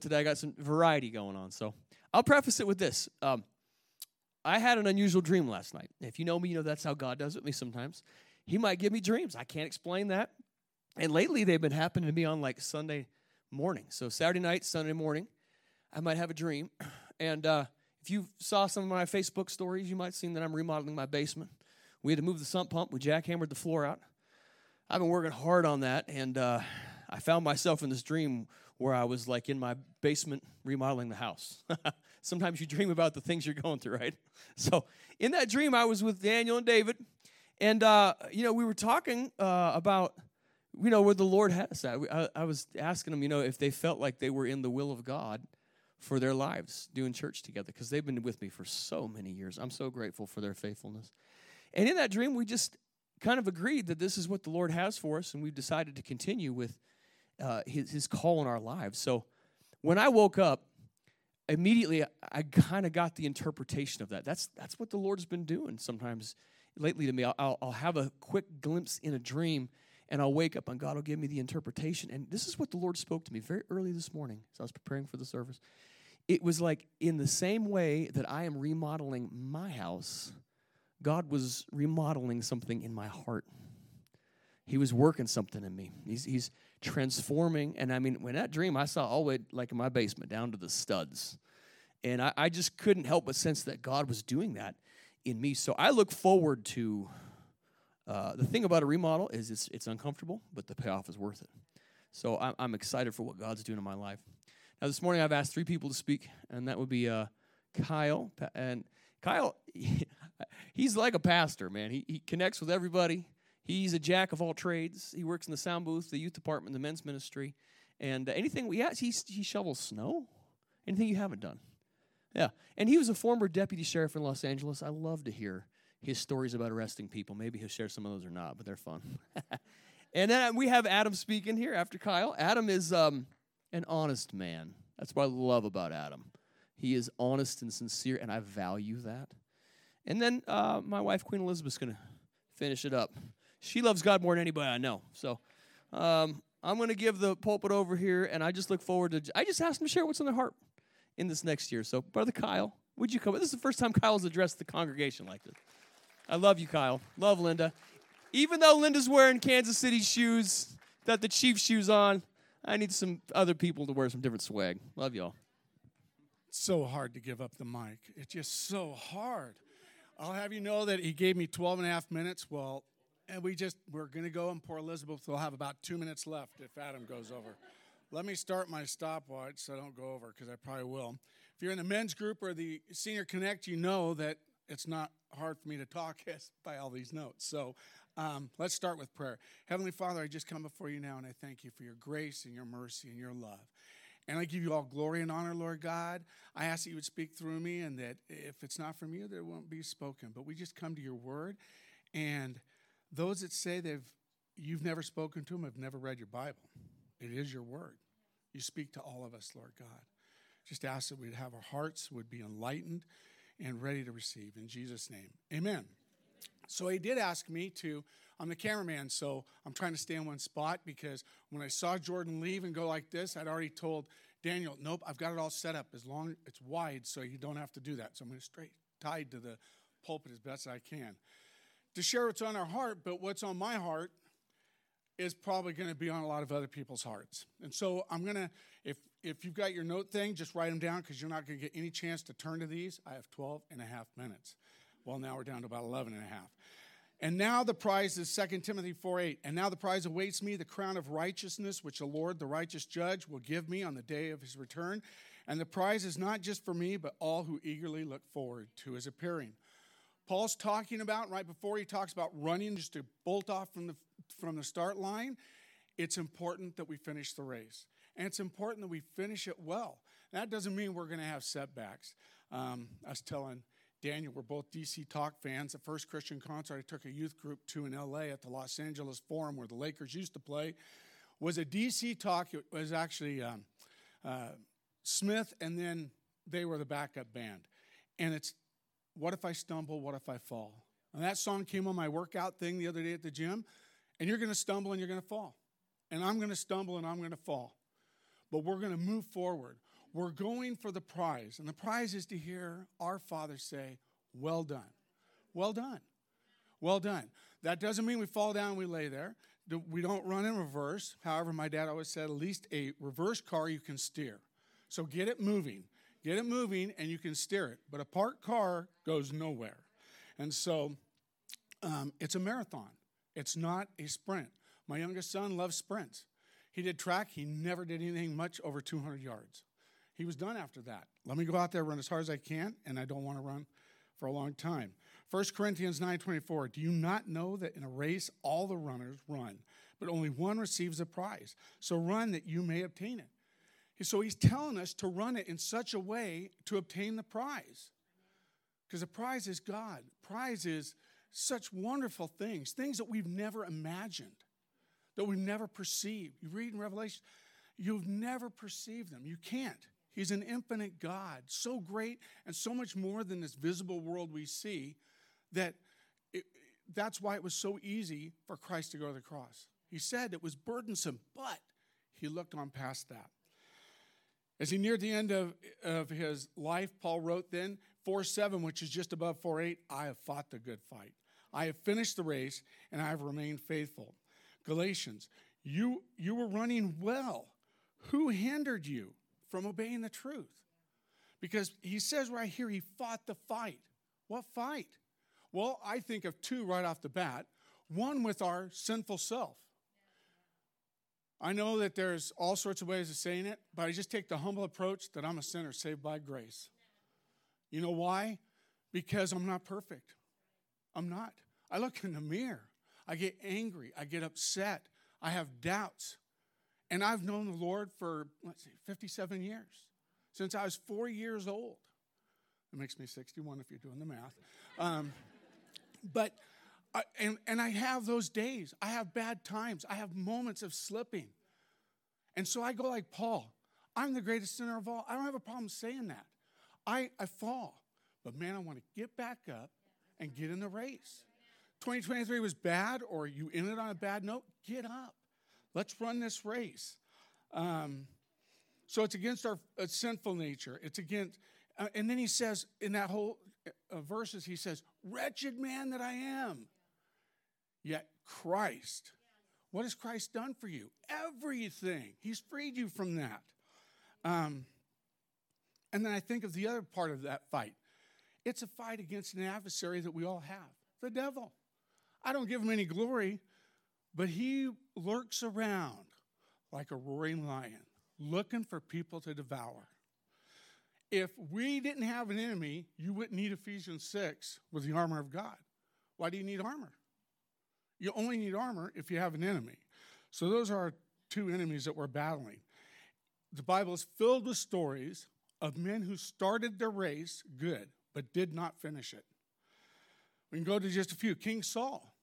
Today I got some variety going on. So I'll preface it with this. Um, I had an unusual dream last night. If you know me, you know that's how God does it with me sometimes. He might give me dreams. I can't explain that. And lately they've been happening to me on like Sunday morning. So Saturday night, Sunday morning, I might have a dream. And uh, if you saw some of my Facebook stories, you might have seen that I'm remodeling my basement. We had to move the sump pump. We jackhammered the floor out. I've been working hard on that, and uh, I found myself in this dream where I was like in my basement remodeling the house. Sometimes you dream about the things you're going through, right? So in that dream, I was with Daniel and David, and uh, you know we were talking uh, about you know where the Lord had us at. I, I was asking them, you know, if they felt like they were in the will of God for their lives doing church together because they've been with me for so many years. I'm so grateful for their faithfulness. And in that dream, we just kind of agreed that this is what the Lord has for us, and we've decided to continue with uh, his, his call in our lives. So when I woke up, immediately I kind of got the interpretation of that. That's, that's what the Lord's been doing sometimes lately to me. I'll, I'll have a quick glimpse in a dream and I'll wake up and God will give me the interpretation. And this is what the Lord spoke to me very early this morning as I was preparing for the service. It was like in the same way that I am remodeling my house, God was remodeling something in my heart. He was working something in me. He's, he's transforming. And I mean, when that dream, I saw all the way like in my basement down to the studs. And I, I just couldn't help but sense that God was doing that in me. So I look forward to uh, the thing about a remodel is it's, it's uncomfortable, but the payoff is worth it. So I'm, I'm, excited for what God's doing in my life. Now, this morning I've asked three people to speak, and that would be uh, Kyle. And Kyle, he's like a pastor, man. He, he connects with everybody. He's a jack of all trades. He works in the sound booth, the youth department, the men's ministry. And uh, anything we ask, he, he shovels snow. Anything you haven't done. Yeah. And he was a former deputy sheriff in Los Angeles. I love to hear his stories about arresting people. Maybe he'll share some of those or not, but they're fun. and then we have Adam speaking here after Kyle. Adam is um, an honest man. That's what I love about Adam. He is honest and sincere, and I value that. And then uh, my wife, Queen Elizabeth's going to finish it up. She loves God more than anybody I know. So um, I'm going to give the pulpit over here, and I just look forward to. I just asked them to share what's on their heart in this next year. So, Brother Kyle, would you come? This is the first time Kyle's addressed the congregation like this. I love you, Kyle. Love Linda. Even though Linda's wearing Kansas City shoes, got the Chiefs shoes on, I need some other people to wear some different swag. Love y'all. It's so hard to give up the mic. It's just so hard. I'll have you know that he gave me 12 and a half minutes. Well, and we just, we're going to go, and poor Elizabeth will have about two minutes left if Adam goes over. Let me start my stopwatch so I don't go over because I probably will. If you're in the men's group or the senior connect, you know that it's not hard for me to talk by all these notes. So um, let's start with prayer. Heavenly Father, I just come before you now and I thank you for your grace and your mercy and your love. And I give you all glory and honor, Lord God. I ask that you would speak through me and that if it's not from you, there won't be spoken. But we just come to your word. And those that say they've you've never spoken to them have never read your Bible. It is your word. You speak to all of us, Lord God. Just ask that we'd have our hearts would be enlightened and ready to receive. In Jesus' name, amen. So he did ask me to. I'm the cameraman, so I'm trying to stay in one spot because when I saw Jordan leave and go like this, I'd already told Daniel, nope, I've got it all set up as long it's wide, so you don't have to do that. So I'm going to straight tied to the pulpit as best I can to share what's on our heart. But what's on my heart is probably going to be on a lot of other people's hearts. And so I'm going to, if, if you've got your note thing, just write them down because you're not going to get any chance to turn to these. I have 12 and a half minutes. Well, now we're down to about 11 and a half. And now the prize is 2 Timothy 4 8. And now the prize awaits me, the crown of righteousness, which the Lord, the righteous judge, will give me on the day of his return. And the prize is not just for me, but all who eagerly look forward to his appearing. Paul's talking about right before he talks about running just to bolt off from the from the start line, it's important that we finish the race. And it's important that we finish it well. That doesn't mean we're going to have setbacks. Um, I was telling Daniel, we're both DC Talk fans. The first Christian concert I took a youth group to in LA at the Los Angeles Forum, where the Lakers used to play, was a DC Talk. It was actually um, uh, Smith, and then they were the backup band. And it's What If I Stumble? What If I Fall? And that song came on my workout thing the other day at the gym. And you're going to stumble and you're going to fall. And I'm going to stumble and I'm going to fall. But we're going to move forward. We're going for the prize, and the prize is to hear our Father say, Well done. Well done. Well done. That doesn't mean we fall down we lay there. We don't run in reverse. However, my dad always said, at least a reverse car you can steer. So get it moving. Get it moving and you can steer it. But a parked car goes nowhere. And so um, it's a marathon, it's not a sprint. My youngest son loves sprints. He did track, he never did anything much over 200 yards. He was done after that. Let me go out there, run as hard as I can, and I don't want to run for a long time. 1 Corinthians 9:24 Do you not know that in a race all the runners run, but only one receives a prize? So run that you may obtain it. So he's telling us to run it in such a way to obtain the prize. Because the prize is God. Prize is such wonderful things, things that we've never imagined, that we've never perceived. You read in Revelation, you've never perceived them. You can't. He's an infinite God, so great and so much more than this visible world we see that it, that's why it was so easy for Christ to go to the cross. He said it was burdensome, but he looked on past that. As he neared the end of, of his life, Paul wrote then, 4 7, which is just above 4 8, I have fought the good fight. I have finished the race and I have remained faithful. Galatians, you, you were running well. Who hindered you from obeying the truth? Because he says right here, he fought the fight. What fight? Well, I think of two right off the bat. One with our sinful self. I know that there's all sorts of ways of saying it, but I just take the humble approach that I'm a sinner saved by grace. You know why? Because I'm not perfect. I'm not. I look in the mirror. I get angry. I get upset. I have doubts. And I've known the Lord for, let's see, 57 years, since I was four years old. It makes me 61 if you're doing the math. Um, but, I, and, and I have those days. I have bad times. I have moments of slipping. And so I go like Paul I'm the greatest sinner of all. I don't have a problem saying that. I, I fall. But man, I want to get back up and get in the race. 2023 was bad, or you ended on a bad note, get up. Let's run this race. Um, so it's against our uh, sinful nature. It's against, uh, and then he says in that whole uh, verses, he says, Wretched man that I am. Yet Christ, what has Christ done for you? Everything. He's freed you from that. Um, and then I think of the other part of that fight it's a fight against an adversary that we all have the devil. I don't give him any glory, but he lurks around like a roaring lion, looking for people to devour. If we didn't have an enemy, you wouldn't need Ephesians 6 with the armor of God. Why do you need armor? You only need armor if you have an enemy. So those are our two enemies that we're battling. The Bible is filled with stories of men who started their race good, but did not finish it. We can go to just a few. King Saul,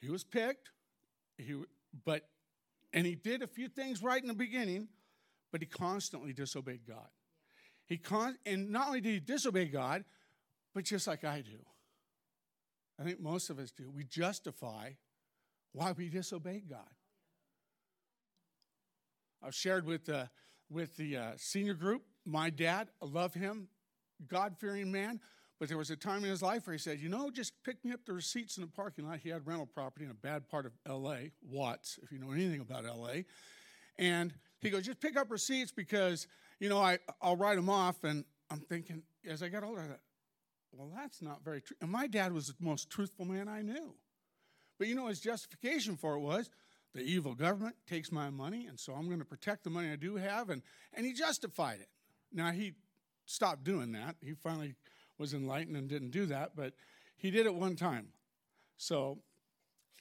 he was picked, he, but and he did a few things right in the beginning, but he constantly disobeyed God. He con- and not only did he disobey God, but just like I do. I think most of us do. We justify why we disobeyed God. I've shared with the, with the uh, senior group, my dad, I love him, God fearing man. But there was a time in his life where he said, You know, just pick me up the receipts in the parking lot. He had rental property in a bad part of LA, Watts, if you know anything about LA. And he goes, Just pick up receipts because you know, I, I'll write them off. And I'm thinking, as I got older, I thought, well, that's not very true. And my dad was the most truthful man I knew. But you know, his justification for it was the evil government takes my money, and so I'm going to protect the money I do have. And, and he justified it. Now, he stopped doing that. He finally was enlightened and didn't do that, but he did it one time. So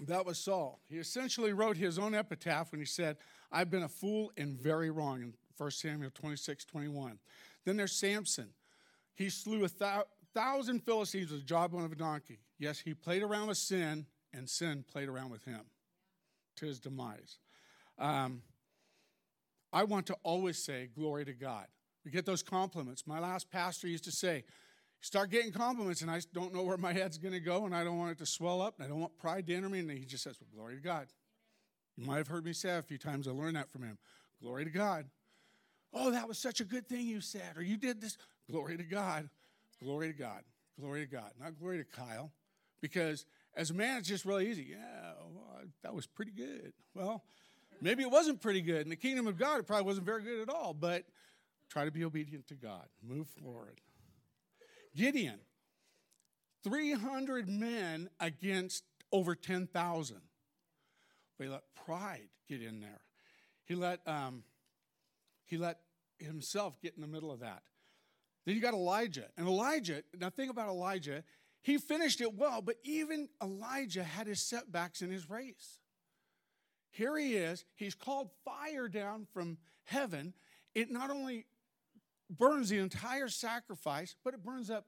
that was Saul. He essentially wrote his own epitaph when he said, I've been a fool and very wrong in 1 Samuel 26, 21. Then there's Samson. He slew a thou- thousand Philistines with the jawbone of a donkey. Yes, he played around with sin, and sin played around with him to his demise. Um, I want to always say, Glory to God. We get those compliments. My last pastor used to say, Start getting compliments, and I don't know where my head's going to go, and I don't want it to swell up, and I don't want pride to enter me. And he just says, Well, glory to God. You might have heard me say a few times, I learned that from him. Glory to God. Oh, that was such a good thing you said, or you did this. Glory to God. Glory to God. Glory to God. Not glory to Kyle. Because as a man, it's just really easy. Yeah, well, that was pretty good. Well, maybe it wasn't pretty good. In the kingdom of God, it probably wasn't very good at all, but try to be obedient to God. Move forward. Gideon, 300 men against over 10,000. But he let pride get in there. He let, um, he let himself get in the middle of that. Then you got Elijah. And Elijah, now think about Elijah. He finished it well, but even Elijah had his setbacks in his race. Here he is. He's called fire down from heaven. It not only burns the entire sacrifice, but it burns up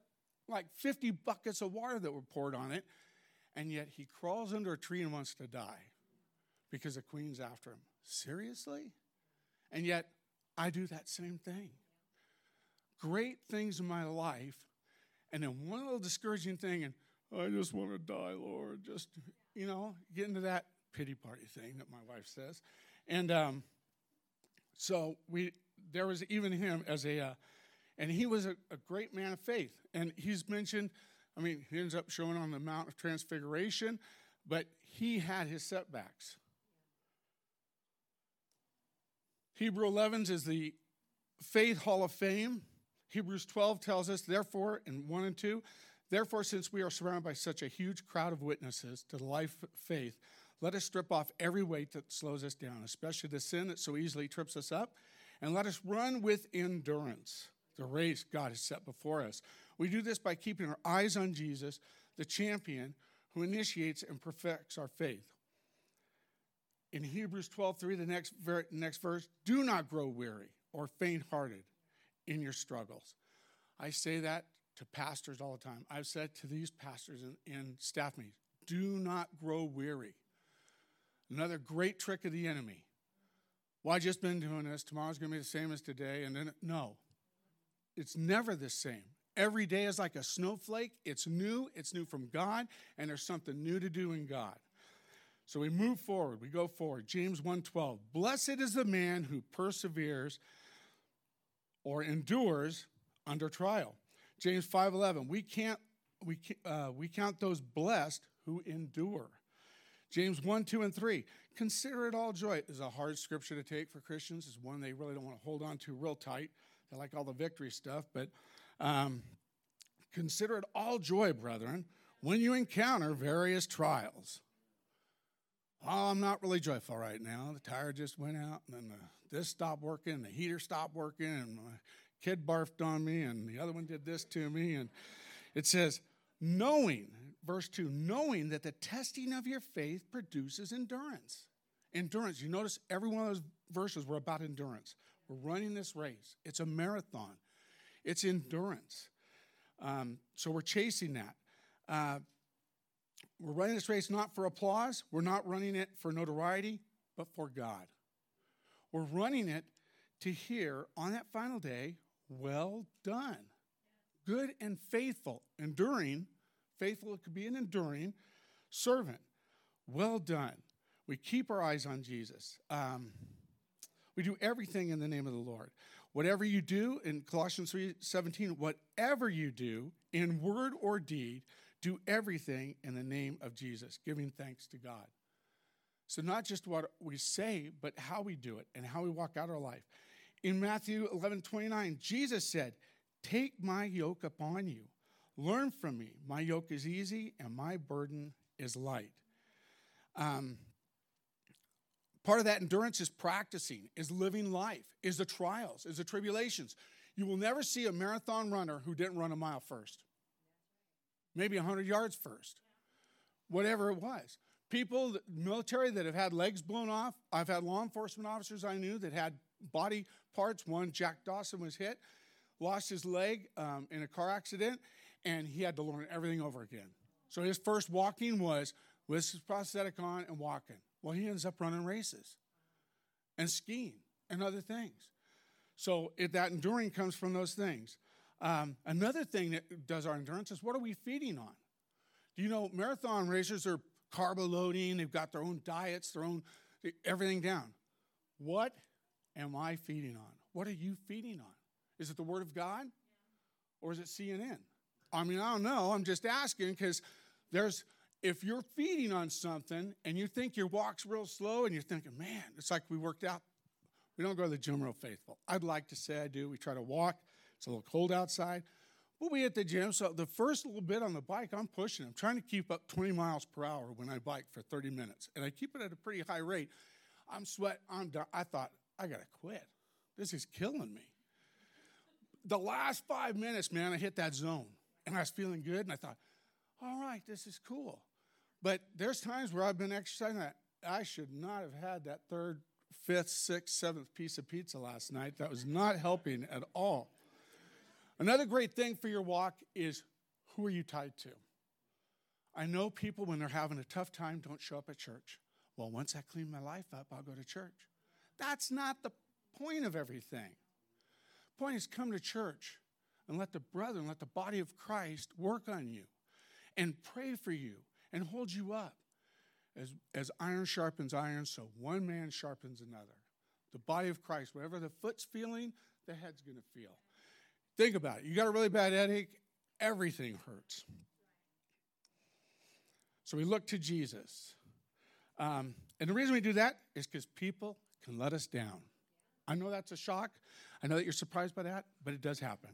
like 50 buckets of water that were poured on it. And yet he crawls under a tree and wants to die because the queen's after him. Seriously? And yet I do that same thing. Great things in my life, and then one little discouraging thing, and I just want to die, Lord. Just, you know, get into that pity party thing that my wife says. And um, so we, there was even him as a, uh, and he was a, a great man of faith. And he's mentioned, I mean, he ends up showing on the Mount of Transfiguration, but he had his setbacks. Hebrew 11 is the Faith Hall of Fame. Hebrews 12 tells us, therefore, in 1 and 2, therefore, since we are surrounded by such a huge crowd of witnesses to the life of faith, let us strip off every weight that slows us down, especially the sin that so easily trips us up, and let us run with endurance the race God has set before us. We do this by keeping our eyes on Jesus, the champion who initiates and perfects our faith. In Hebrews 12, 3, the next, next verse, do not grow weary or faint hearted in your struggles. I say that to pastors all the time. I've said to these pastors in staff meetings, do not grow weary. Another great trick of the enemy. Well, I just been doing this. Tomorrow's going to be the same as today. And then, no, it's never the same. Every day is like a snowflake. It's new. It's new from God, and there's something new to do in God. So we move forward. We go forward. James 1:12. Blessed is the man who perseveres or endures under trial. James 5:11. We can't we uh, we count those blessed who endure. James 1, 2, and 3. Consider it all joy. Is a hard scripture to take for Christians. It's one they really don't want to hold on to real tight. They like all the victory stuff, but um, consider it all joy, brethren, when you encounter various trials. Oh, I'm not really joyful right now. The tire just went out, and then the, this stopped working, the heater stopped working, and my kid barfed on me, and the other one did this to me. And it says, knowing, verse 2, knowing that the testing of your faith produces endurance. Endurance. You notice every one of those verses were about endurance. We're running this race, it's a marathon, it's endurance. Um, so we're chasing that. Uh, we're running this race not for applause, we're not running it for notoriety, but for God. We're running it to hear on that final day, well done. Good and faithful, enduring, faithful, it could be an enduring servant. Well done. We keep our eyes on Jesus. Um, we do everything in the name of the Lord. Whatever you do in Colossians 3 17, whatever you do in word or deed, do everything in the name of Jesus, giving thanks to God. So, not just what we say, but how we do it and how we walk out our life. In Matthew 11 29, Jesus said, Take my yoke upon you. Learn from me. My yoke is easy and my burden is light. Um, Part of that endurance is practicing, is living life, is the trials, is the tribulations. You will never see a marathon runner who didn't run a mile first, maybe 100 yards first, whatever it was. People, military that have had legs blown off. I've had law enforcement officers I knew that had body parts. One, Jack Dawson, was hit, lost his leg um, in a car accident, and he had to learn everything over again. So his first walking was with his prosthetic on and walking. Well, he ends up running races and skiing and other things. So it, that enduring comes from those things. Um, another thing that does our endurance is what are we feeding on? Do you know marathon racers are carbo loading? They've got their own diets, their own everything down. What am I feeding on? What are you feeding on? Is it the Word of God or is it CNN? I mean, I don't know. I'm just asking because there's, if you're feeding on something and you think your walk's real slow and you're thinking, man, it's like we worked out. We don't go to the gym real faithful. I'd like to say I do. We try to walk. It's a little cold outside. But be at the gym, so the first little bit on the bike, I'm pushing. I'm trying to keep up 20 miles per hour when I bike for 30 minutes. And I keep it at a pretty high rate. I'm sweat. I'm done. I thought, I got to quit. This is killing me. The last five minutes, man, I hit that zone. And I was feeling good. And I thought, all right, this is cool. But there's times where I've been exercising that I should not have had that third, fifth, sixth, seventh piece of pizza last night. That was not helping at all. Another great thing for your walk is who are you tied to? I know people when they're having a tough time don't show up at church. Well, once I clean my life up, I'll go to church. That's not the point of everything. Point is come to church and let the brethren, let the body of Christ work on you and pray for you and hold you up. As, as iron sharpens iron, so one man sharpens another. The body of Christ, whatever the foot's feeling, the head's going to feel. Think about it. You got a really bad headache, everything hurts. So we look to Jesus. Um, and the reason we do that is because people can let us down. I know that's a shock. I know that you're surprised by that, but it does happen.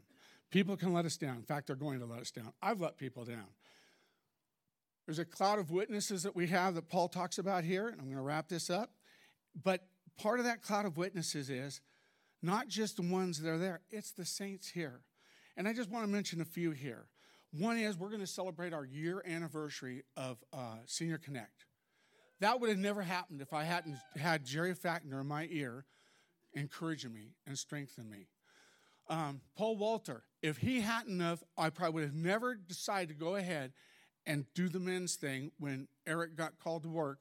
People can let us down. In fact, they're going to let us down. I've let people down. There's a cloud of witnesses that we have that Paul talks about here, and I'm going to wrap this up. But part of that cloud of witnesses is not just the ones that are there, it's the saints here. And I just want to mention a few here. One is we're going to celebrate our year anniversary of uh, Senior Connect. That would have never happened if I hadn't had Jerry Fackner in my ear encouraging me and strengthening me. Um, Paul Walter, if he hadn't have, I probably would have never decided to go ahead and do the men's thing when Eric got called to work.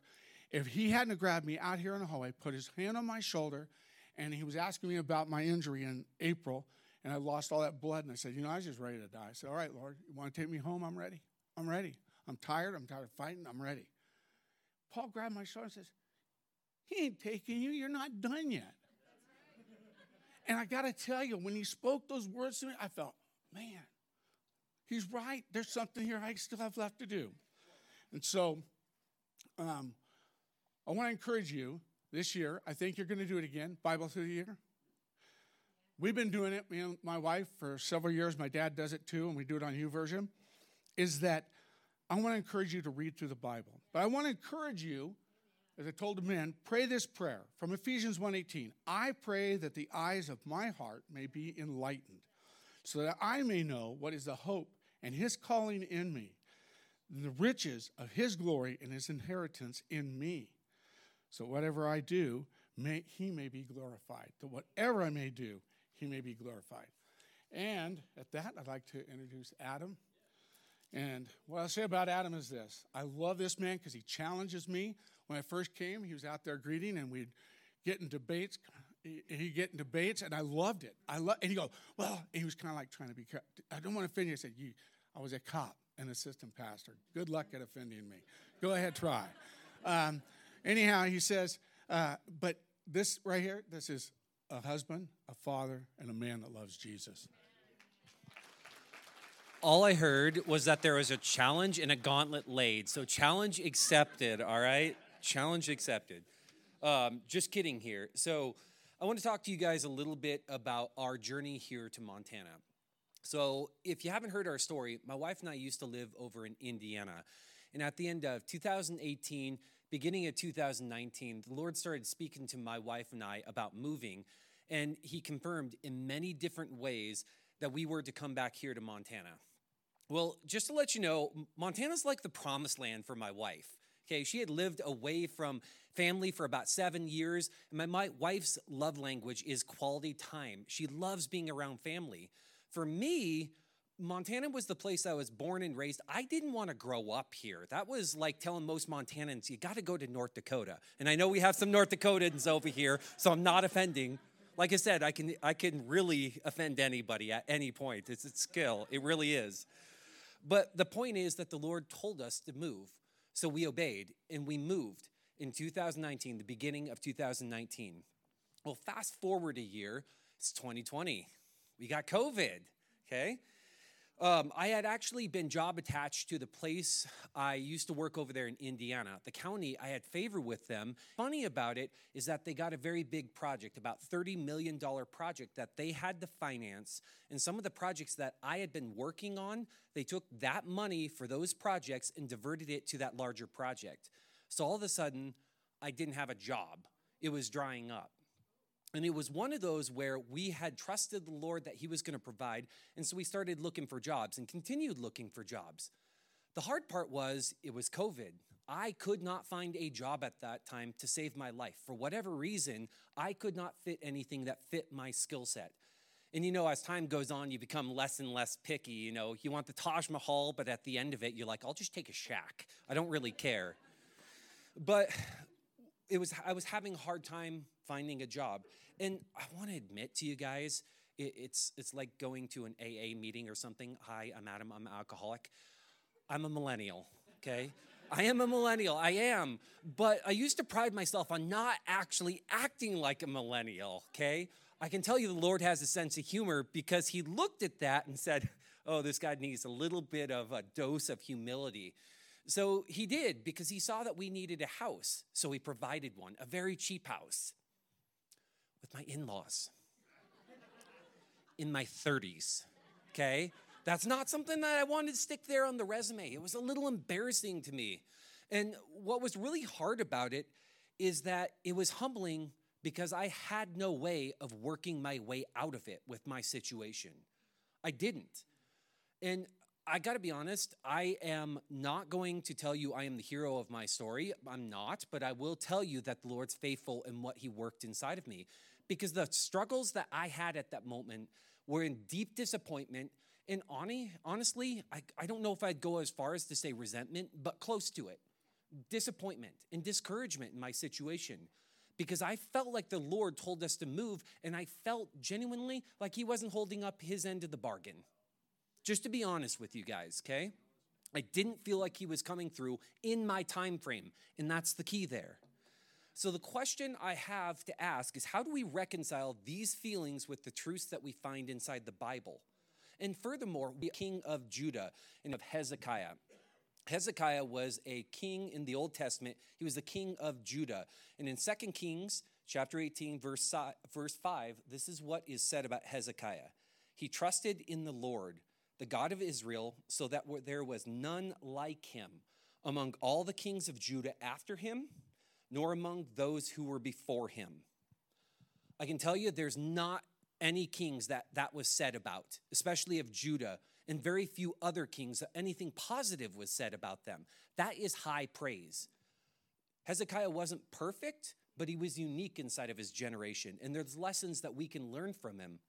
If he hadn't grabbed me out here in the hallway, put his hand on my shoulder, and he was asking me about my injury in April, and I lost all that blood. And I said, You know, I was just ready to die. I said, All right, Lord, you want to take me home? I'm ready. I'm ready. I'm tired. I'm tired of fighting. I'm ready. Paul grabbed my shoulder and says, He ain't taking you. You're not done yet. And I got to tell you, when he spoke those words to me, I felt, man, he's right. There's something here I still have left to do. And so um, I want to encourage you this year. I think you're going to do it again, Bible through the year. We've been doing it, me and my wife, for several years. My dad does it too, and we do it on YouVersion. Is that I want to encourage you to read through the Bible. But I want to encourage you, as I told the men, pray this prayer from Ephesians 1:18. I pray that the eyes of my heart may be enlightened, so that I may know what is the hope and his calling in me, the riches of his glory and his inheritance in me. So whatever I do, may, he may be glorified. That whatever I may do, he may be glorified. And at that, I'd like to introduce Adam. And what I'll say about Adam is this I love this man because he challenges me. When I first came, he was out there greeting, and we'd get in debates. He'd get in debates, and I loved it. I love, and he go, well, he was kind of like trying to be. I don't want to offend you. I said, you, I was a cop, an assistant pastor. Good luck at offending me. Go ahead, try. Um, anyhow, he says, uh, but this right here, this is a husband, a father, and a man that loves Jesus. All I heard was that there was a challenge and a gauntlet laid. So, challenge accepted, all right? Challenge accepted. Um, just kidding here. So, I want to talk to you guys a little bit about our journey here to Montana. So, if you haven't heard our story, my wife and I used to live over in Indiana. And at the end of 2018, beginning of 2019, the Lord started speaking to my wife and I about moving. And He confirmed in many different ways that we were to come back here to Montana. Well, just to let you know, Montana's like the promised land for my wife. Okay, she had lived away from family for about seven years. And my, my wife's love language is quality time. She loves being around family. For me, Montana was the place I was born and raised. I didn't want to grow up here. That was like telling most Montanans, you got to go to North Dakota. And I know we have some North Dakotans over here, so I'm not offending. Like I said, I can, I can really offend anybody at any point. It's a skill, it really is. But the point is that the Lord told us to move. So we obeyed and we moved in 2019, the beginning of 2019. Well, fast forward a year, It's 2020. We got COVID, okay? Um, I had actually been job attached to the place I used to work over there in Indiana. The county, I had favor with them. Funny about it is that they got a very big project, about $30 million project that they had to finance. And some of the projects that I had been working on, they took that money for those projects and diverted it to that larger project. So all of a sudden, I didn't have a job. It was drying up. And it was one of those where we had trusted the Lord that He was going to provide. And so we started looking for jobs and continued looking for jobs. The hard part was it was COVID. I could not find a job at that time to save my life. For whatever reason, I could not fit anything that fit my skill set. And you know, as time goes on, you become less and less picky. You know, you want the Taj Mahal, but at the end of it, you're like, I'll just take a shack. I don't really care. But it was I was having a hard time finding a job. And I want to admit to you guys, it, it's it's like going to an AA meeting or something. Hi, I'm Adam. I'm an alcoholic. I'm a millennial. Okay. I am a millennial. I am. But I used to pride myself on not actually acting like a millennial. Okay. I can tell you the Lord has a sense of humor because He looked at that and said, "Oh, this guy needs a little bit of a dose of humility." So he did because he saw that we needed a house. So he provided one, a very cheap house my in laws in my 30s. Okay? That's not something that I wanted to stick there on the resume. It was a little embarrassing to me. And what was really hard about it is that it was humbling because I had no way of working my way out of it with my situation. I didn't. And I got to be honest, I am not going to tell you I am the hero of my story. I'm not, but I will tell you that the Lord's faithful in what He worked inside of me. Because the struggles that I had at that moment were in deep disappointment. And honestly, I, I don't know if I'd go as far as to say resentment, but close to it. Disappointment and discouragement in my situation because I felt like the Lord told us to move, and I felt genuinely like He wasn't holding up His end of the bargain. Just to be honest with you guys, okay? I didn't feel like he was coming through in my time frame, and that's the key there. So the question I have to ask is how do we reconcile these feelings with the truths that we find inside the Bible? And furthermore, the king of Judah and of Hezekiah. Hezekiah was a king in the Old Testament. He was the king of Judah. And in 2 Kings chapter 18 verse 5, this is what is said about Hezekiah. He trusted in the Lord the God of Israel, so that there was none like him among all the kings of Judah after him, nor among those who were before him. I can tell you there's not any kings that that was said about, especially of Judah, and very few other kings that anything positive was said about them. That is high praise. Hezekiah wasn't perfect, but he was unique inside of his generation, and there's lessons that we can learn from him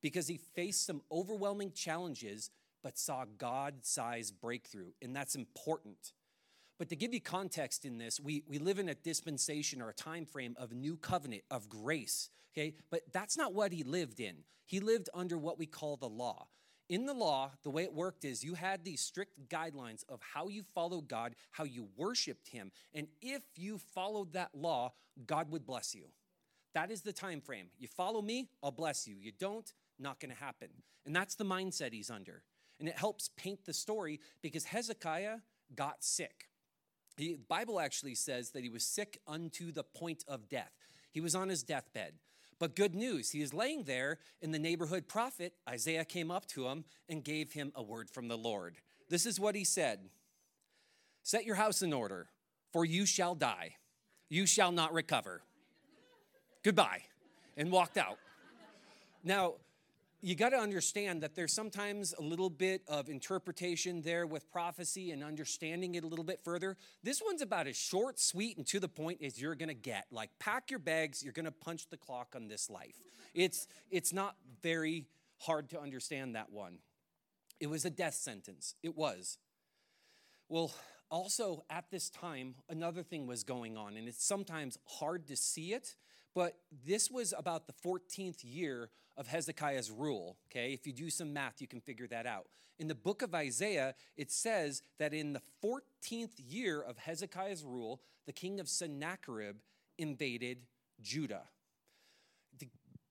because he faced some overwhelming challenges but saw God sized breakthrough, and that's important. But to give you context in this, we, we live in a dispensation or a time frame of new covenant, of grace, okay? But that's not what he lived in. He lived under what we call the law. In the law, the way it worked is you had these strict guidelines of how you followed God, how you worshiped him, and if you followed that law, God would bless you. That is the time frame. You follow me, I'll bless you. You don't, not going to happen. And that's the mindset he's under. And it helps paint the story because Hezekiah got sick. The Bible actually says that he was sick unto the point of death. He was on his deathbed. But good news, he is laying there, and the neighborhood prophet, Isaiah, came up to him and gave him a word from the Lord. This is what he said Set your house in order, for you shall die. You shall not recover. Goodbye. And walked out. Now, you got to understand that there's sometimes a little bit of interpretation there with prophecy and understanding it a little bit further. This one's about as short, sweet, and to the point as you're going to get. Like, pack your bags, you're going to punch the clock on this life. It's, it's not very hard to understand that one. It was a death sentence. It was. Well, also at this time, another thing was going on, and it's sometimes hard to see it but this was about the 14th year of Hezekiah's rule. Okay, if you do some math, you can figure that out. In the book of Isaiah, it says that in the 14th year of Hezekiah's rule, the king of Sennacherib invaded Judah.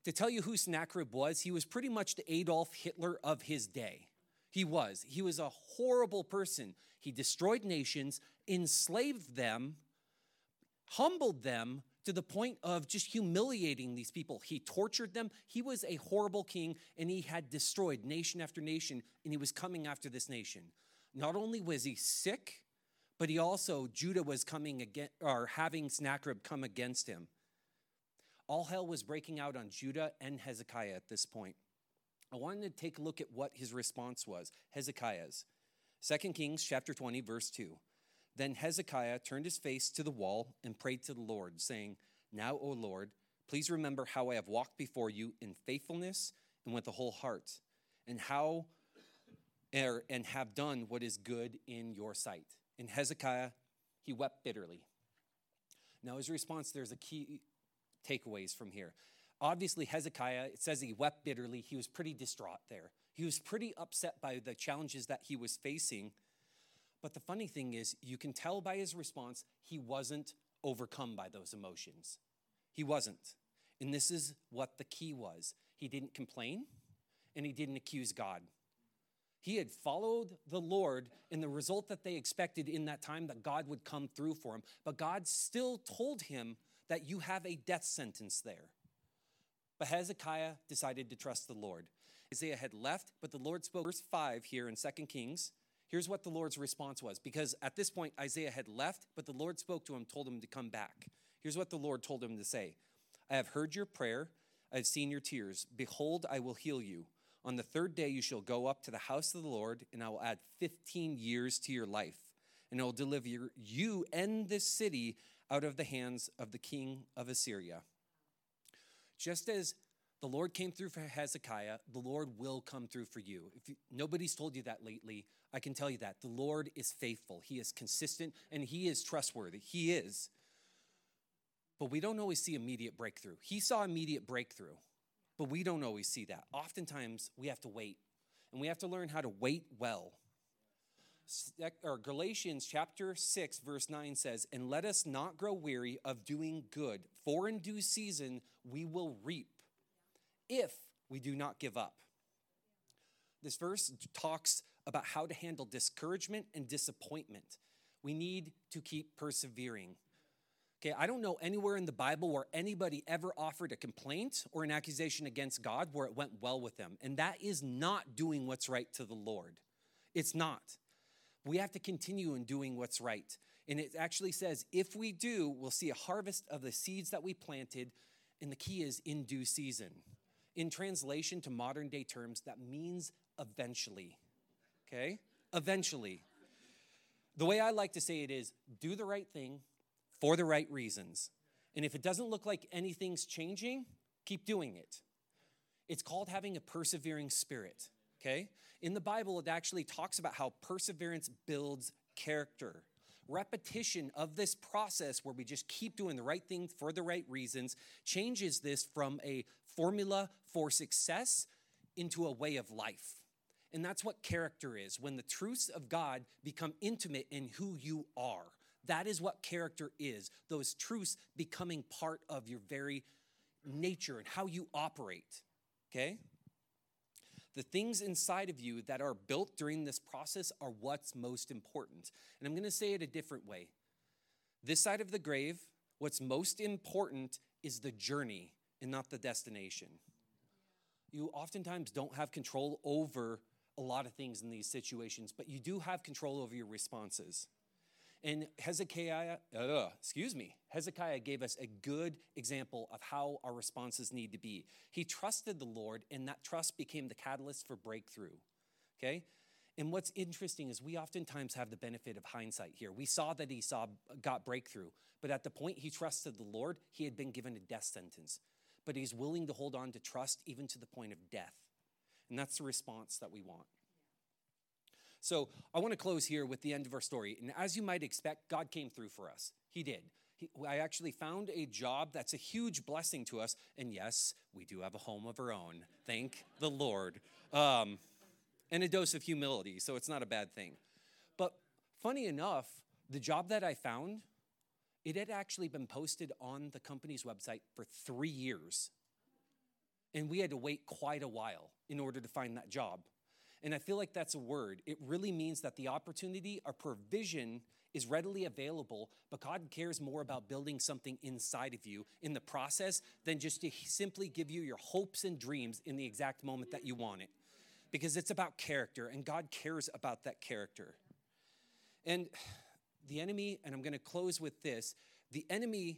to tell you who Sennacherib was, he was pretty much the Adolf Hitler of his day. He was. He was a horrible person. He destroyed nations, enslaved them, humbled them to the point of just humiliating these people. He tortured them. He was a horrible king, and he had destroyed nation after nation, and he was coming after this nation. Not only was he sick, but he also, Judah was coming again, or having Sennacherib come against him. All hell was breaking out on Judah and Hezekiah at this point. I wanted to take a look at what his response was, Hezekiah's. 2 Kings chapter 20, verse 2. Then Hezekiah turned his face to the wall and prayed to the Lord, saying, Now, O Lord, please remember how I have walked before you in faithfulness and with a whole heart, and how er, and have done what is good in your sight. In Hezekiah, he wept bitterly. Now, his response, there's a key takeaways from here. Obviously, Hezekiah, it says he wept bitterly. He was pretty distraught there. He was pretty upset by the challenges that he was facing. But the funny thing is, you can tell by his response, he wasn't overcome by those emotions. He wasn't. And this is what the key was he didn't complain and he didn't accuse God. He had followed the Lord in the result that they expected in that time that God would come through for him. But God still told him that you have a death sentence there. But Hezekiah decided to trust the Lord. Isaiah had left, but the Lord spoke. Verse 5 here in 2 Kings. Here's what the Lord's response was because at this point, Isaiah had left, but the Lord spoke to him, told him to come back. Here's what the Lord told him to say I have heard your prayer, I have seen your tears. Behold, I will heal you. On the third day, you shall go up to the house of the Lord, and I will add 15 years to your life, and I will deliver you and this city out of the hands of the king of Assyria. Just as the Lord came through for Hezekiah, the Lord will come through for you. If you, nobody's told you that lately, I can tell you that. The Lord is faithful, He is consistent, and He is trustworthy. He is. But we don't always see immediate breakthrough. He saw immediate breakthrough, but we don't always see that. Oftentimes, we have to wait, and we have to learn how to wait well Galatians chapter 6 verse 9 says, "And let us not grow weary of doing good, for in due season we will reap if we do not give up." This verse talks about how to handle discouragement and disappointment. We need to keep persevering. Okay, I don't know anywhere in the Bible where anybody ever offered a complaint or an accusation against God where it went well with them. And that is not doing what's right to the Lord. It's not. We have to continue in doing what's right. And it actually says, if we do, we'll see a harvest of the seeds that we planted. And the key is in due season. In translation to modern day terms, that means eventually. Okay? Eventually. The way I like to say it is do the right thing for the right reasons. And if it doesn't look like anything's changing, keep doing it. It's called having a persevering spirit okay? In the Bible, it actually talks about how perseverance builds character. Repetition of this process where we just keep doing the right thing for the right reasons changes this from a formula for success into a way of life. And that's what character is when the truths of God become intimate in who you are. That is what character is. Those truths becoming part of your very nature and how you operate. Okay? The things inside of you that are built during this process are what's most important. And I'm going to say it a different way. This side of the grave, what's most important is the journey and not the destination. You oftentimes don't have control over a lot of things in these situations, but you do have control over your responses. And Hezekiah, uh, excuse me, Hezekiah gave us a good example of how our responses need to be. He trusted the Lord, and that trust became the catalyst for breakthrough. Okay? And what's interesting is we oftentimes have the benefit of hindsight here. We saw that he saw got breakthrough, but at the point he trusted the Lord, he had been given a death sentence. But he's willing to hold on to trust even to the point of death. And that's the response that we want. So I want to close here with the end of our story. And as you might expect, God came through for us. He did. He, I actually found a job that's a huge blessing to us. And yes, we do have a home of our own. Thank the Lord. Um, and a dose of humility, so it's not a bad thing. But funny enough, the job that I found, it had actually been posted on the company's website for three years. and we had to wait quite a while in order to find that job. And I feel like that's a word. It really means that the opportunity or provision is readily available, but God cares more about building something inside of you in the process than just to simply give you your hopes and dreams in the exact moment that you want it. Because it's about character, and God cares about that character. And the enemy, and I'm going to close with this the enemy,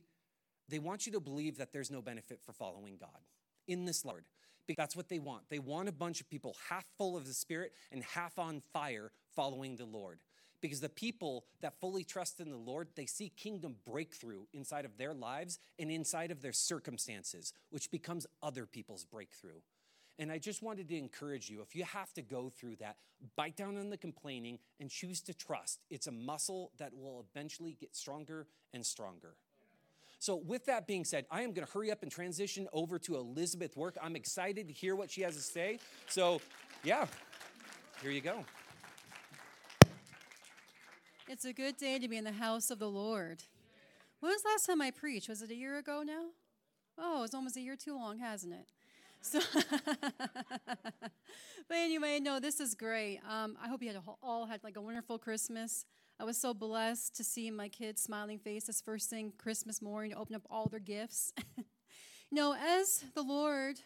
they want you to believe that there's no benefit for following God in this Lord. That's what they want. They want a bunch of people half full of the Spirit and half on fire following the Lord. Because the people that fully trust in the Lord, they see kingdom breakthrough inside of their lives and inside of their circumstances, which becomes other people's breakthrough. And I just wanted to encourage you if you have to go through that, bite down on the complaining and choose to trust. It's a muscle that will eventually get stronger and stronger. So, with that being said, I am going to hurry up and transition over to Elizabeth Work. I'm excited to hear what she has to say. So, yeah, here you go. It's a good day to be in the house of the Lord. When was the last time I preached? Was it a year ago now? Oh, it's almost a year too long, hasn't it? So, but anyway, no, this is great. Um, I hope you had all had like a wonderful Christmas. I was so blessed to see my kids' smiling faces first thing Christmas morning to open up all their gifts. you know, as the Lord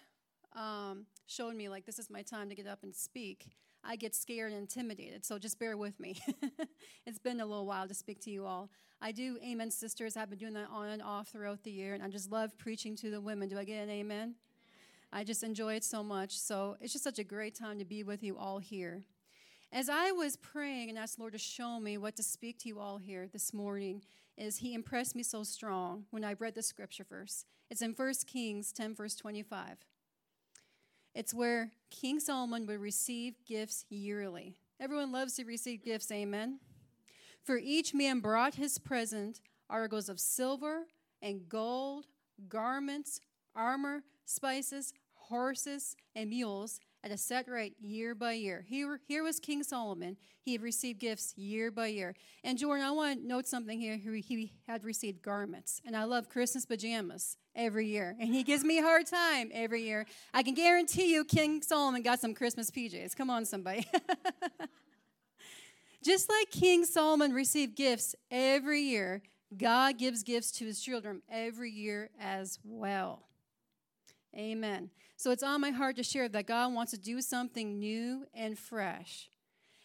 um, showed me, like, this is my time to get up and speak, I get scared and intimidated. So just bear with me. it's been a little while to speak to you all. I do Amen Sisters. I've been doing that on and off throughout the year, and I just love preaching to the women. Do I get an amen? I just enjoy it so much. So it's just such a great time to be with you all here. As I was praying and asked the Lord to show me what to speak to you all here this morning, is He impressed me so strong when I read the scripture verse. It's in 1 Kings 10, verse 25. It's where King Solomon would receive gifts yearly. Everyone loves to receive gifts, amen. For each man brought his present articles of silver and gold, garments, armor, spices, horses, and mules at a set rate year by year. Here, here was King Solomon. He had received gifts year by year. And Jordan, I want to note something here. He had received garments. And I love Christmas pajamas every year. And he gives me a hard time every year. I can guarantee you King Solomon got some Christmas PJs. Come on, somebody. Just like King Solomon received gifts every year, God gives gifts to his children every year as well. Amen. So it's on my heart to share that God wants to do something new and fresh.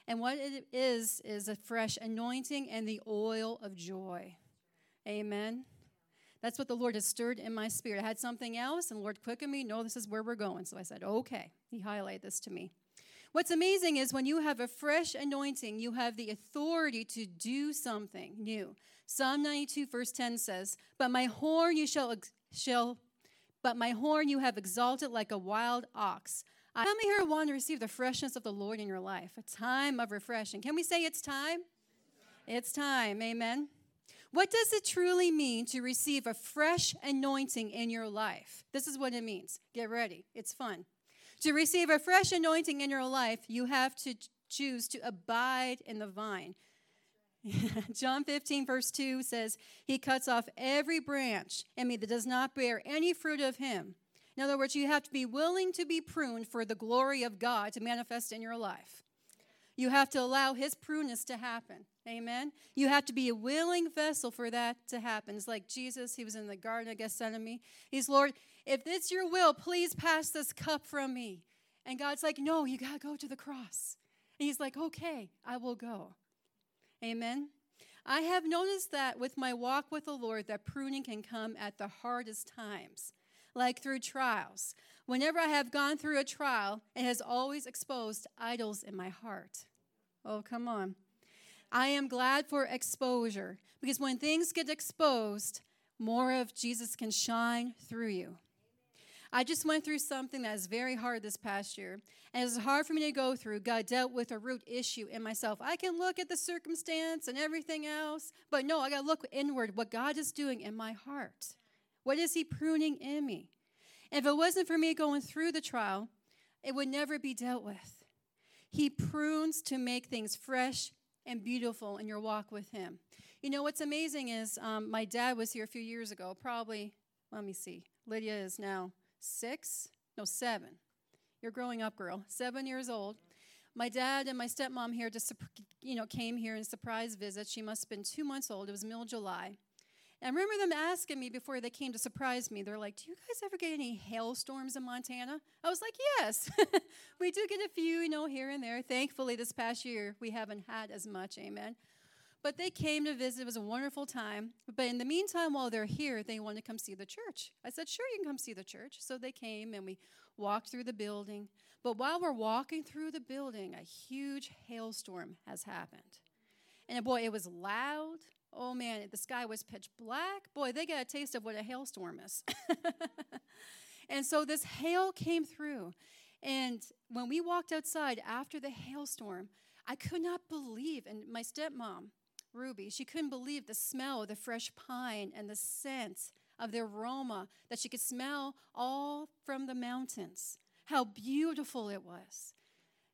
And what it is, is a fresh anointing and the oil of joy. Amen. That's what the Lord has stirred in my spirit. I had something else, and the Lord quickened me. No, this is where we're going. So I said, okay. He highlighted this to me. What's amazing is when you have a fresh anointing, you have the authority to do something new. Psalm 92, verse 10 says, But my horn you shall, shall but my horn you have exalted like a wild ox. I come here want to receive the freshness of the Lord in your life, a time of refreshing. Can we say it's time? It's time. Amen. What does it truly mean to receive a fresh anointing in your life? This is what it means. Get ready. It's fun. To receive a fresh anointing in your life, you have to choose to abide in the vine. John 15, verse 2 says, He cuts off every branch in me that does not bear any fruit of Him. In other words, you have to be willing to be pruned for the glory of God to manifest in your life. You have to allow His pruneness to happen. Amen. You have to be a willing vessel for that to happen. It's like Jesus, He was in the Garden of Gethsemane. He's, Lord, if it's your will, please pass this cup from me. And God's like, No, you got to go to the cross. And He's like, Okay, I will go. Amen. I have noticed that with my walk with the Lord, that pruning can come at the hardest times, like through trials. Whenever I have gone through a trial, it has always exposed idols in my heart. Oh, come on. I am glad for exposure because when things get exposed, more of Jesus can shine through you. I just went through something that is very hard this past year. And it's hard for me to go through. God dealt with a root issue in myself. I can look at the circumstance and everything else, but no, I got to look inward what God is doing in my heart. What is He pruning in me? And if it wasn't for me going through the trial, it would never be dealt with. He prunes to make things fresh and beautiful in your walk with Him. You know, what's amazing is um, my dad was here a few years ago, probably, let me see, Lydia is now six, No, seven. You're growing up, girl. Seven years old. My dad and my stepmom here just, you know, came here in surprise visit. She must have been two months old. It was middle July. And I remember them asking me before they came to surprise me. They're like, Do you guys ever get any hailstorms in Montana? I was like, Yes. we do get a few, you know, here and there. Thankfully, this past year, we haven't had as much. Amen. But they came to visit. It was a wonderful time. But in the meantime, while they're here, they want to come see the church. I said, Sure, you can come see the church. So they came and we walked through the building. But while we're walking through the building, a huge hailstorm has happened. And boy, it was loud. Oh man, the sky was pitch black. Boy, they got a taste of what a hailstorm is. and so this hail came through. And when we walked outside after the hailstorm, I could not believe, and my stepmom, Ruby, she couldn't believe the smell of the fresh pine and the scent of the aroma that she could smell all from the mountains. How beautiful it was.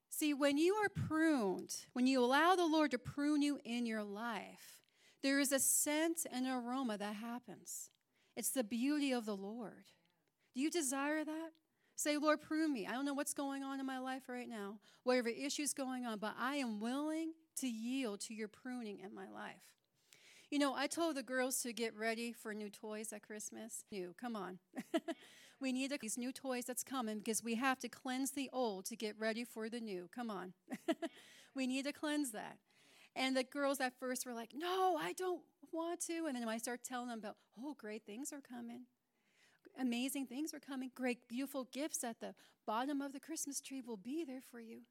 See, when you are pruned, when you allow the Lord to prune you in your life, there is a scent and aroma that happens. It's the beauty of the Lord. Do you desire that? Say, Lord, prune me. I don't know what's going on in my life right now, whatever issue's going on, but I am willing to yield to your pruning in my life. You know, I told the girls to get ready for new toys at Christmas. New, come on. we need to, these new toys that's coming because we have to cleanse the old to get ready for the new. Come on. we need to cleanse that. And the girls at first were like, no, I don't want to. And then I start telling them about, oh, great things are coming. Amazing things are coming. Great, beautiful gifts at the bottom of the Christmas tree will be there for you.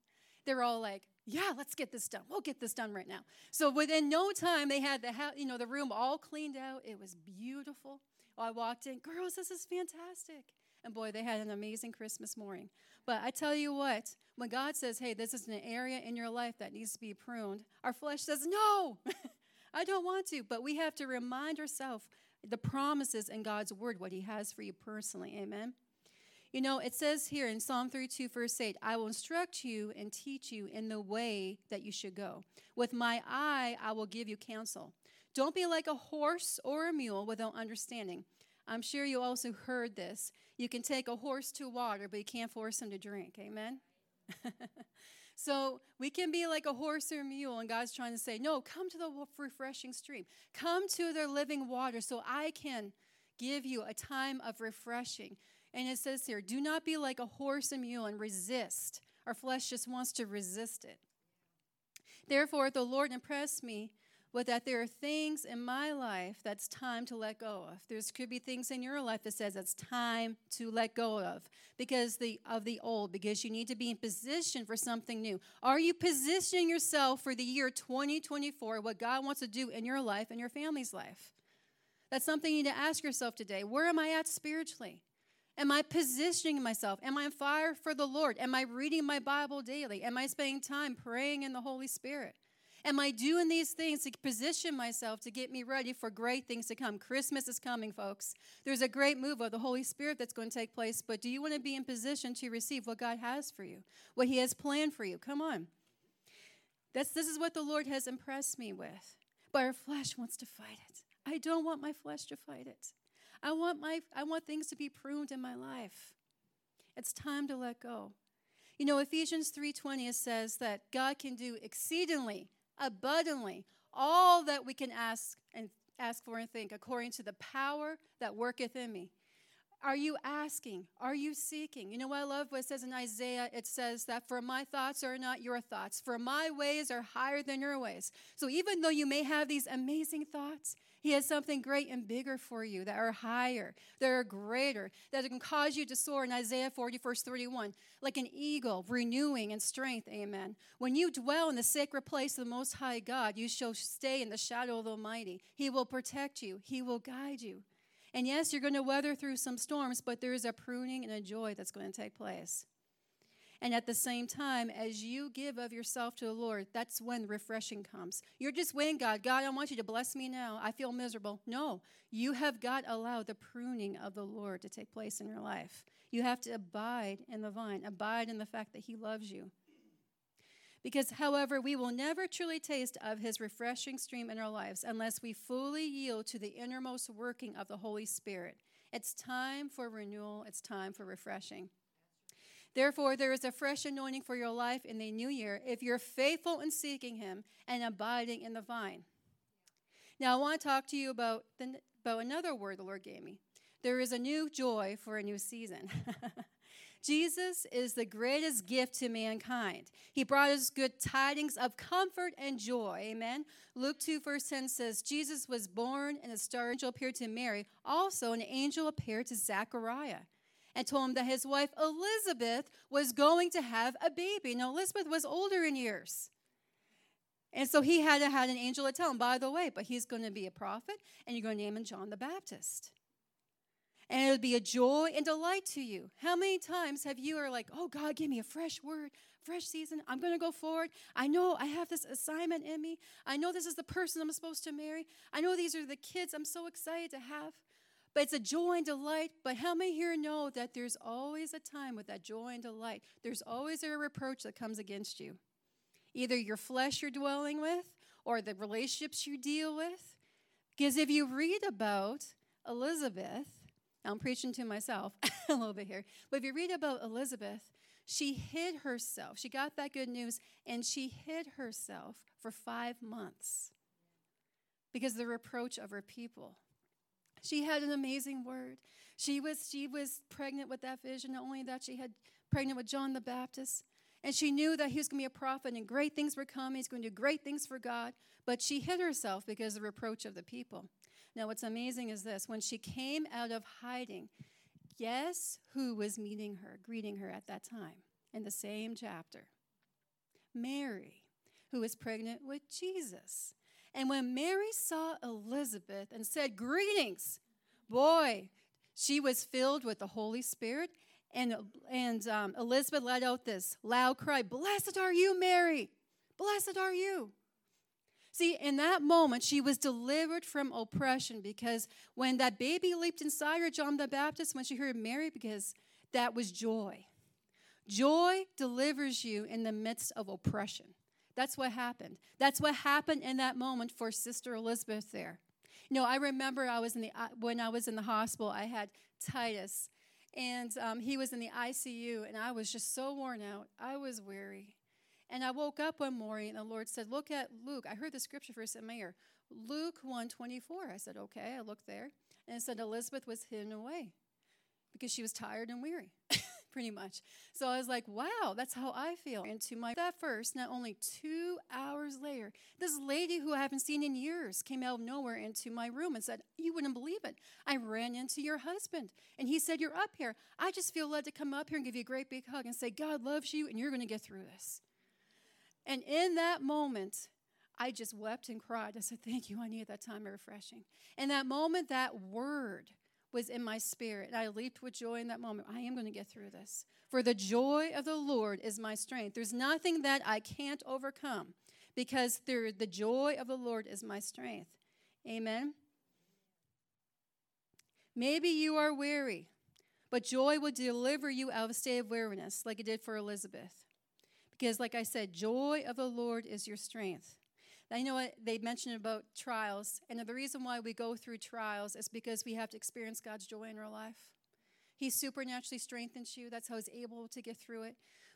They're all like, yeah, let's get this done. We'll get this done right now. So within no time, they had the, you know, the room all cleaned out. It was beautiful. I walked in, girls, this is fantastic. And boy, they had an amazing Christmas morning. But I tell you what, when God says, hey, this is an area in your life that needs to be pruned, our flesh says, no, I don't want to. But we have to remind ourselves the promises in God's word, what He has for you personally. Amen. You know, it says here in Psalm 32, verse 8, I will instruct you and teach you in the way that you should go. With my eye, I will give you counsel. Don't be like a horse or a mule without understanding. I'm sure you also heard this. You can take a horse to water, but you can't force him to drink. Amen? so we can be like a horse or a mule, and God's trying to say, No, come to the refreshing stream. Come to the living water so I can give you a time of refreshing. And it says here, Do not be like a horse and mule and resist. Our flesh just wants to resist it. Therefore, the Lord impressed me with that there are things in my life that's time to let go of. There could be things in your life that says it's time to let go of because the of the old, because you need to be in position for something new. Are you positioning yourself for the year 2024, what God wants to do in your life and your family's life? That's something you need to ask yourself today. Where am I at spiritually? Am I positioning myself? Am I on fire for the Lord? Am I reading my Bible daily? Am I spending time praying in the Holy Spirit? Am I doing these things to position myself to get me ready for great things to come? Christmas is coming, folks. There's a great move of the Holy Spirit that's going to take place, but do you want to be in position to receive what God has for you, what He has planned for you? Come on. That's, this is what the Lord has impressed me with. But our flesh wants to fight it. I don't want my flesh to fight it. I want, my, I want things to be pruned in my life. It's time to let go. You know, Ephesians 3:20 says that God can do exceedingly abundantly all that we can ask and ask for and think according to the power that worketh in me. Are you asking? Are you seeking? You know what I love what it says in Isaiah? It says that for my thoughts are not your thoughts, for my ways are higher than your ways. So even though you may have these amazing thoughts, he has something great and bigger for you that are higher, that are greater, that can cause you to soar in Isaiah 40, verse 31, like an eagle, renewing and strength. Amen. When you dwell in the sacred place of the Most High God, you shall stay in the shadow of the Almighty. He will protect you, He will guide you. And yes, you're going to weather through some storms, but there is a pruning and a joy that's going to take place. And at the same time, as you give of yourself to the Lord, that's when refreshing comes. You're just waiting, God, God, I want you to bless me now. I feel miserable. No, you have got to allow the pruning of the Lord to take place in your life. You have to abide in the vine, abide in the fact that He loves you. Because, however, we will never truly taste of His refreshing stream in our lives unless we fully yield to the innermost working of the Holy Spirit. It's time for renewal, it's time for refreshing. Therefore, there is a fresh anointing for your life in the new year if you're faithful in seeking Him and abiding in the vine. Now, I want to talk to you about, the, about another word the Lord gave me. There is a new joy for a new season. Jesus is the greatest gift to mankind. He brought us good tidings of comfort and joy. Amen. Luke 2, verse 10 says, Jesus was born, and a star angel appeared to Mary. Also, an angel appeared to Zechariah and told him that his wife Elizabeth was going to have a baby. Now, Elizabeth was older in years. And so he had had an angel to tell him, by the way, but he's going to be a prophet, and you're going to name him John the Baptist. And it'll be a joy and delight to you. How many times have you are like, oh God, give me a fresh word, fresh season. I'm going to go forward. I know I have this assignment in me. I know this is the person I'm supposed to marry. I know these are the kids I'm so excited to have. But it's a joy and delight. But how many here know that there's always a time with that joy and delight? There's always a reproach that comes against you. Either your flesh you're dwelling with or the relationships you deal with. Because if you read about Elizabeth, I'm preaching to myself a little bit here, but if you read about Elizabeth, she hid herself. She got that good news and she hid herself for five months because the reproach of her people. She had an amazing word. She was, she was pregnant with that vision. Not only that, she had pregnant with John the Baptist. And she knew that he was going to be a prophet and great things were coming. He's going to do great things for God. But she hid herself because of the reproach of the people. Now, what's amazing is this when she came out of hiding, guess who was meeting her, greeting her at that time in the same chapter? Mary, who was pregnant with Jesus. And when Mary saw Elizabeth and said, Greetings, boy, she was filled with the Holy Spirit. And, and um, Elizabeth let out this loud cry Blessed are you, Mary! Blessed are you! See, in that moment, she was delivered from oppression because when that baby leaped inside her, John the Baptist, when she heard Mary, because that was joy. Joy delivers you in the midst of oppression. That's what happened. That's what happened in that moment for Sister Elizabeth there. You know, I remember I was in the when I was in the hospital, I had Titus, and um, he was in the ICU, and I was just so worn out. I was weary, and I woke up one morning, and the Lord said, "Look at Luke." I heard the scripture verse in ear, Luke one twenty four. I said, "Okay." I looked there, and it said Elizabeth was hidden away because she was tired and weary. pretty much. So I was like, wow, that's how I feel. And to my that first, not only two hours later, this lady who I haven't seen in years came out of nowhere into my room and said, You wouldn't believe it. I ran into your husband. And he said, You're up here. I just feel led to come up here and give you a great big hug and say, God loves you and you're going to get through this. And in that moment, I just wept and cried. I said, Thank you. I needed that time of refreshing. In that moment, that word was in my spirit. And I leaped with joy in that moment. I am going to get through this. For the joy of the Lord is my strength. There's nothing that I can't overcome because there, the joy of the Lord is my strength. Amen. Maybe you are weary, but joy will deliver you out of a state of weariness like it did for Elizabeth. Because, like I said, joy of the Lord is your strength. I know what they mentioned about trials, and the reason why we go through trials is because we have to experience God's joy in our life. He supernaturally strengthens you. That's how He's able to get through it,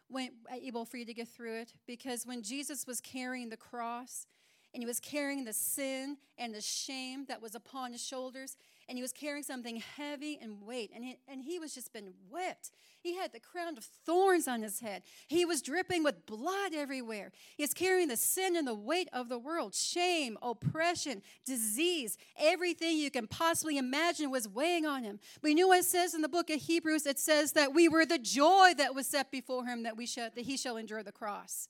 when, able for you to get through it. Because when Jesus was carrying the cross, and he was carrying the sin and the shame that was upon his shoulders, and he was carrying something heavy and weight, and he, and he was just been whipped. He had the crown of thorns on his head. He was dripping with blood everywhere. He's carrying the sin and the weight of the world, shame, oppression, disease, everything you can possibly imagine was weighing on him. But you know what it says in the book of Hebrews? It says that we were the joy that was set before him that we shall, that he shall endure the cross.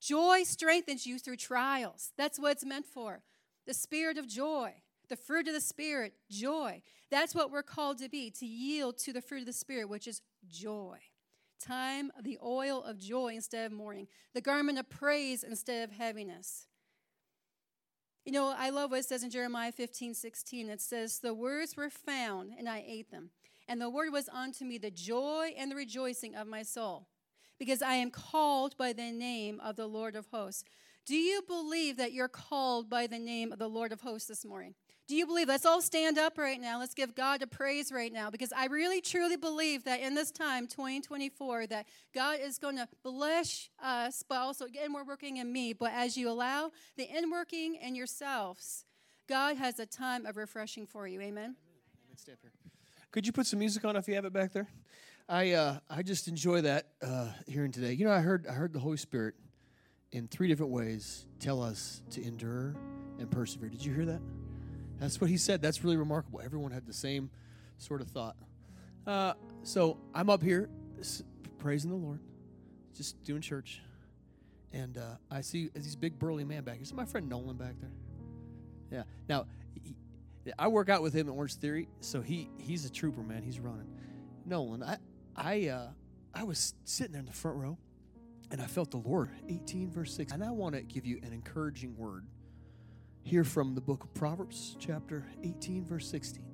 Joy strengthens you through trials. That's what it's meant for. The spirit of joy. The fruit of the Spirit, joy. That's what we're called to be, to yield to the fruit of the Spirit, which is joy. Time the oil of joy instead of mourning, the garment of praise instead of heaviness. You know, I love what it says in Jeremiah 15, 16. It says, The words were found, and I ate them. And the word was unto me the joy and the rejoicing of my soul, because I am called by the name of the Lord of hosts. Do you believe that you're called by the name of the Lord of hosts this morning? Do you believe? Let's all stand up right now. Let's give God a praise right now because I really truly believe that in this time, 2024, that God is going to bless us, but also again, we're working in me. But as you allow the inworking in yourselves, God has a time of refreshing for you. Amen. Could you put some music on if you have it back there? I uh, I just enjoy that uh, hearing today. You know, I heard I heard the Holy Spirit in three different ways tell us to endure and persevere. Did you hear that? That's what he said. That's really remarkable. Everyone had the same sort of thought. Uh, so I'm up here praising the Lord, just doing church, and uh, I see this big burly man back. Is my friend Nolan back there? Yeah. Now, he, I work out with him at Orangetheory, so he he's a trooper, man. He's running. Nolan, I I uh, I was sitting there in the front row, and I felt the Lord. 18 verse 6, and I want to give you an encouraging word here from the book of Proverbs, chapter 18, verse 16.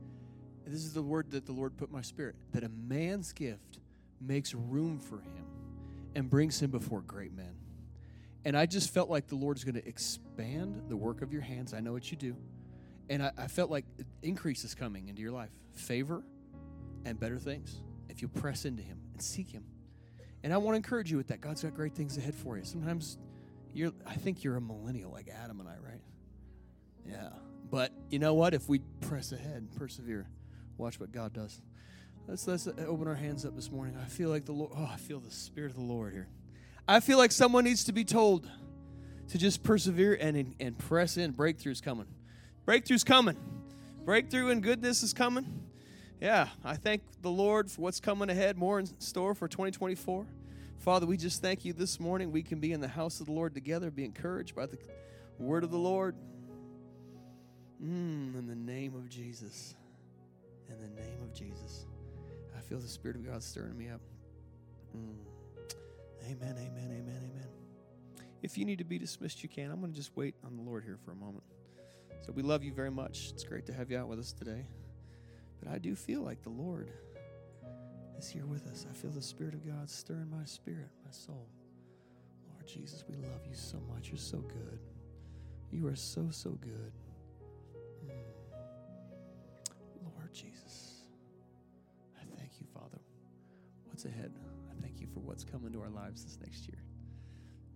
And this is the word that the Lord put in my spirit that a man's gift makes room for him and brings him before great men. And I just felt like the Lord's going to expand the work of your hands. I know what you do. And I, I felt like increase is coming into your life favor and better things if you press into Him and seek Him. And I want to encourage you with that. God's got great things ahead for you. Sometimes you're, I think you're a millennial like Adam and I, right? Yeah. But you know what? If we press ahead and persevere, watch what God does. Let's let's open our hands up this morning. I feel like the Lord. Oh, I feel the Spirit of the Lord here. I feel like someone needs to be told to just persevere and and press in. Breakthrough's coming. Breakthrough's coming. Breakthrough and goodness is coming. Yeah, I thank the Lord for what's coming ahead, more in store for 2024. Father, we just thank you this morning. We can be in the house of the Lord together, be encouraged by the word of the Lord. Mm, in the name of Jesus. In the name of Jesus. I feel the Spirit of God stirring me up. Mm. Amen, amen, amen, amen. If you need to be dismissed, you can. I'm going to just wait on the Lord here for a moment. So we love you very much. It's great to have you out with us today. But I do feel like the Lord is here with us. I feel the Spirit of God stirring my spirit, my soul. Lord Jesus, we love you so much. You're so good. You are so, so good. Lord Jesus, I thank you, Father. What's ahead? I thank you for what's coming to our lives this next year.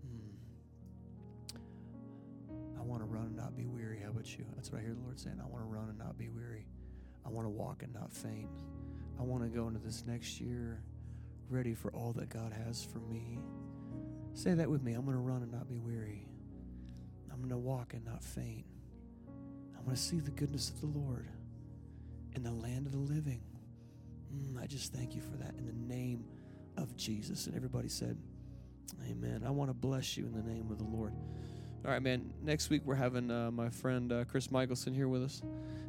Mm. I want to run and not be weary. How about you? That's what I hear the Lord saying. I want to run and not be weary. I want to walk and not faint. I want to go into this next year ready for all that God has for me. Say that with me. I'm going to run and not be weary. I'm going to walk and not faint. I'm going to see the goodness of the Lord in the land of the living. Mm, I just thank you for that in the name of Jesus. And everybody said, Amen. I want to bless you in the name of the Lord. All right, man. Next week we're having uh, my friend uh, Chris Michelson here with us,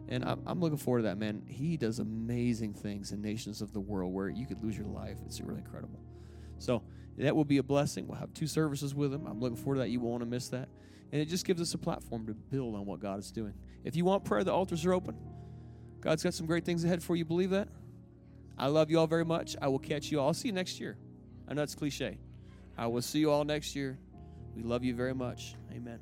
and I'm, I'm looking forward to that, man. He does amazing things in nations of the world where you could lose your life. It's really incredible. So that will be a blessing. We'll have two services with him. I'm looking forward to that. You won't want to miss that, and it just gives us a platform to build on what God is doing. If you want prayer, the altars are open. God's got some great things ahead for you. Believe that. I love you all very much. I will catch you all. I'll see you next year. I know it's cliche. I will see you all next year. We love you very much. Amen.